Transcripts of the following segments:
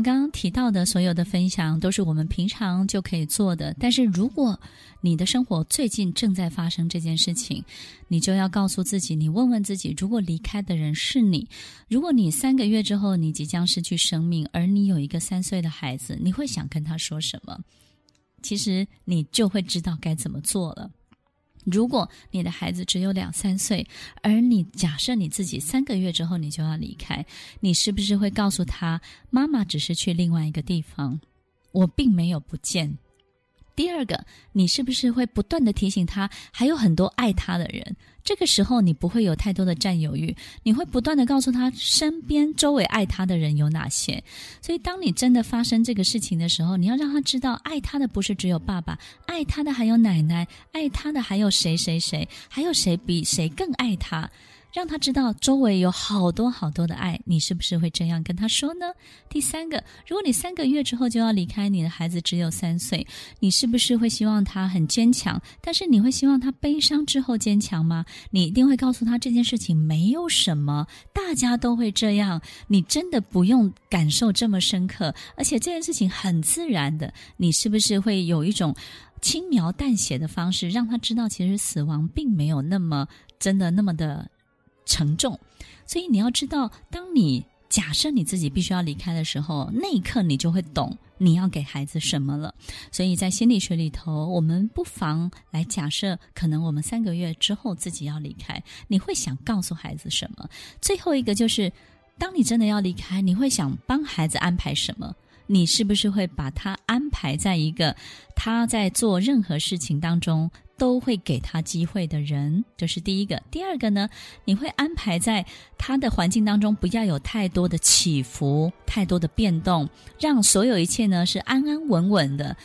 刚刚提到的所有的分享都是我们平常就可以做的，但是如果你的生活最近正在发生这件事情，你就要告诉自己，你问问自己，如果离开的人是你，如果你三个月之后你即将失去生命，而你有一个三岁的孩子，你会想跟他说什么？其实你就会知道该怎么做了。如果你的孩子只有两三岁，而你假设你自己三个月之后你就要离开，你是不是会告诉他，妈妈只是去另外一个地方，我并没有不见。第二个，你是不是会不断地提醒他，还有很多爱他的人？这个时候你不会有太多的占有欲，你会不断地告诉他身边周围爱他的人有哪些。所以，当你真的发生这个事情的时候，你要让他知道，爱他的不是只有爸爸，爱他的还有奶奶，爱他的还有谁谁谁，还有谁比谁更爱他。让他知道周围有好多好多的爱，你是不是会这样跟他说呢？第三个，如果你三个月之后就要离开，你的孩子只有三岁，你是不是会希望他很坚强？但是你会希望他悲伤之后坚强吗？你一定会告诉他这件事情没有什么，大家都会这样，你真的不用感受这么深刻，而且这件事情很自然的，你是不是会有一种轻描淡写的方式，让他知道其实死亡并没有那么真的那么的。沉重，所以你要知道，当你假设你自己必须要离开的时候，那一刻你就会懂你要给孩子什么了。所以在心理学里头，我们不妨来假设，可能我们三个月之后自己要离开，你会想告诉孩子什么？最后一个就是，当你真的要离开，你会想帮孩子安排什么？你是不是会把他安排在一个他在做任何事情当中都会给他机会的人？这是第一个。第二个呢，你会安排在他的环境当中不要有太多的起伏、太多的变动，让所有一切呢是安安稳稳的。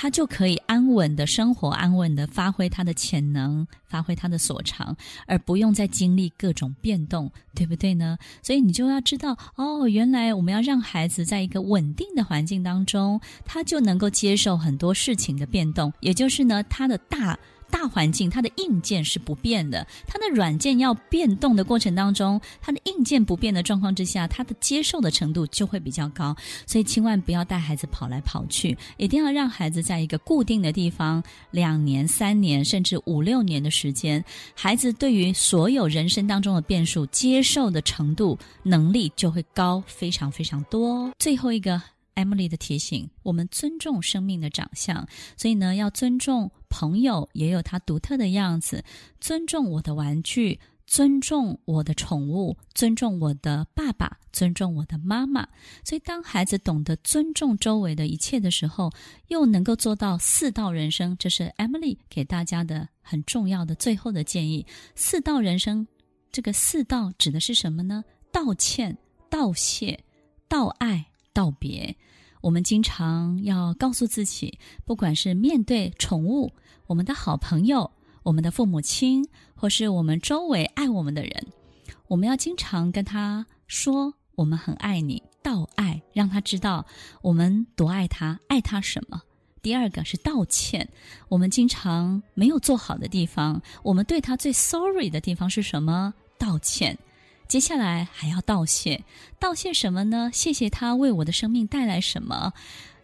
他就可以安稳的生活，安稳的发挥他的潜能，发挥他的所长，而不用再经历各种变动，对不对呢？所以你就要知道，哦，原来我们要让孩子在一个稳定的环境当中，他就能够接受很多事情的变动，也就是呢，他的大。大环境，它的硬件是不变的，它的软件要变动的过程当中，它的硬件不变的状况之下，它的接受的程度就会比较高。所以千万不要带孩子跑来跑去，一定要让孩子在一个固定的地方，两年、三年，甚至五六年的时间，孩子对于所有人生当中的变数接受的程度、能力就会高非常非常多。最后一个。Emily 的提醒：我们尊重生命的长相，所以呢，要尊重朋友也有他独特的样子，尊重我的玩具，尊重我的宠物，尊重我的爸爸，尊重我的妈妈。所以，当孩子懂得尊重周围的一切的时候，又能够做到四道人生，这是 Emily 给大家的很重要的最后的建议。四道人生，这个四道指的是什么呢？道歉、道谢、道爱、道别。我们经常要告诉自己，不管是面对宠物、我们的好朋友、我们的父母亲，或是我们周围爱我们的人，我们要经常跟他说：“我们很爱你。”道爱，让他知道我们多爱他，爱他什么。第二个是道歉，我们经常没有做好的地方，我们对他最 sorry 的地方是什么？道歉。接下来还要道谢，道谢什么呢？谢谢他为我的生命带来什么？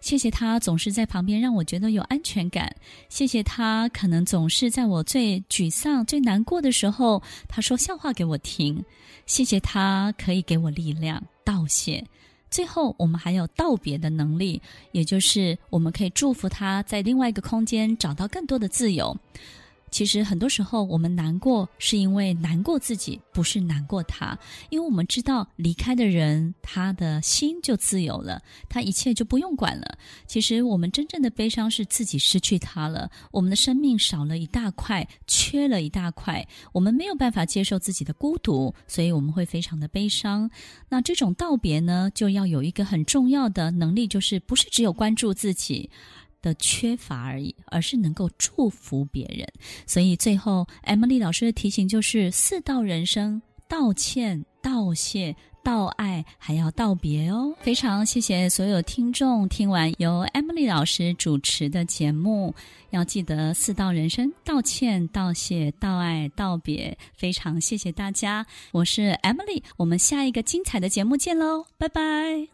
谢谢他总是在旁边让我觉得有安全感。谢谢他可能总是在我最沮丧、最难过的时候，他说笑话给我听。谢谢他可以给我力量。道谢。最后，我们还有道别的能力，也就是我们可以祝福他在另外一个空间找到更多的自由。其实很多时候我们难过，是因为难过自己，不是难过他。因为我们知道离开的人，他的心就自由了，他一切就不用管了。其实我们真正的悲伤是自己失去他了，我们的生命少了一大块，缺了一大块，我们没有办法接受自己的孤独，所以我们会非常的悲伤。那这种道别呢，就要有一个很重要的能力，就是不是只有关注自己的缺乏而已，而是能够祝福别人。所以最后，Emily 老师的提醒就是四道人生：道歉、道谢、道爱，还要道别哦。非常谢谢所有听众听完由 Emily 老师主持的节目，要记得四道人生：道歉、道谢、道爱、道别。非常谢谢大家，我是 Emily，我们下一个精彩的节目见喽，拜拜。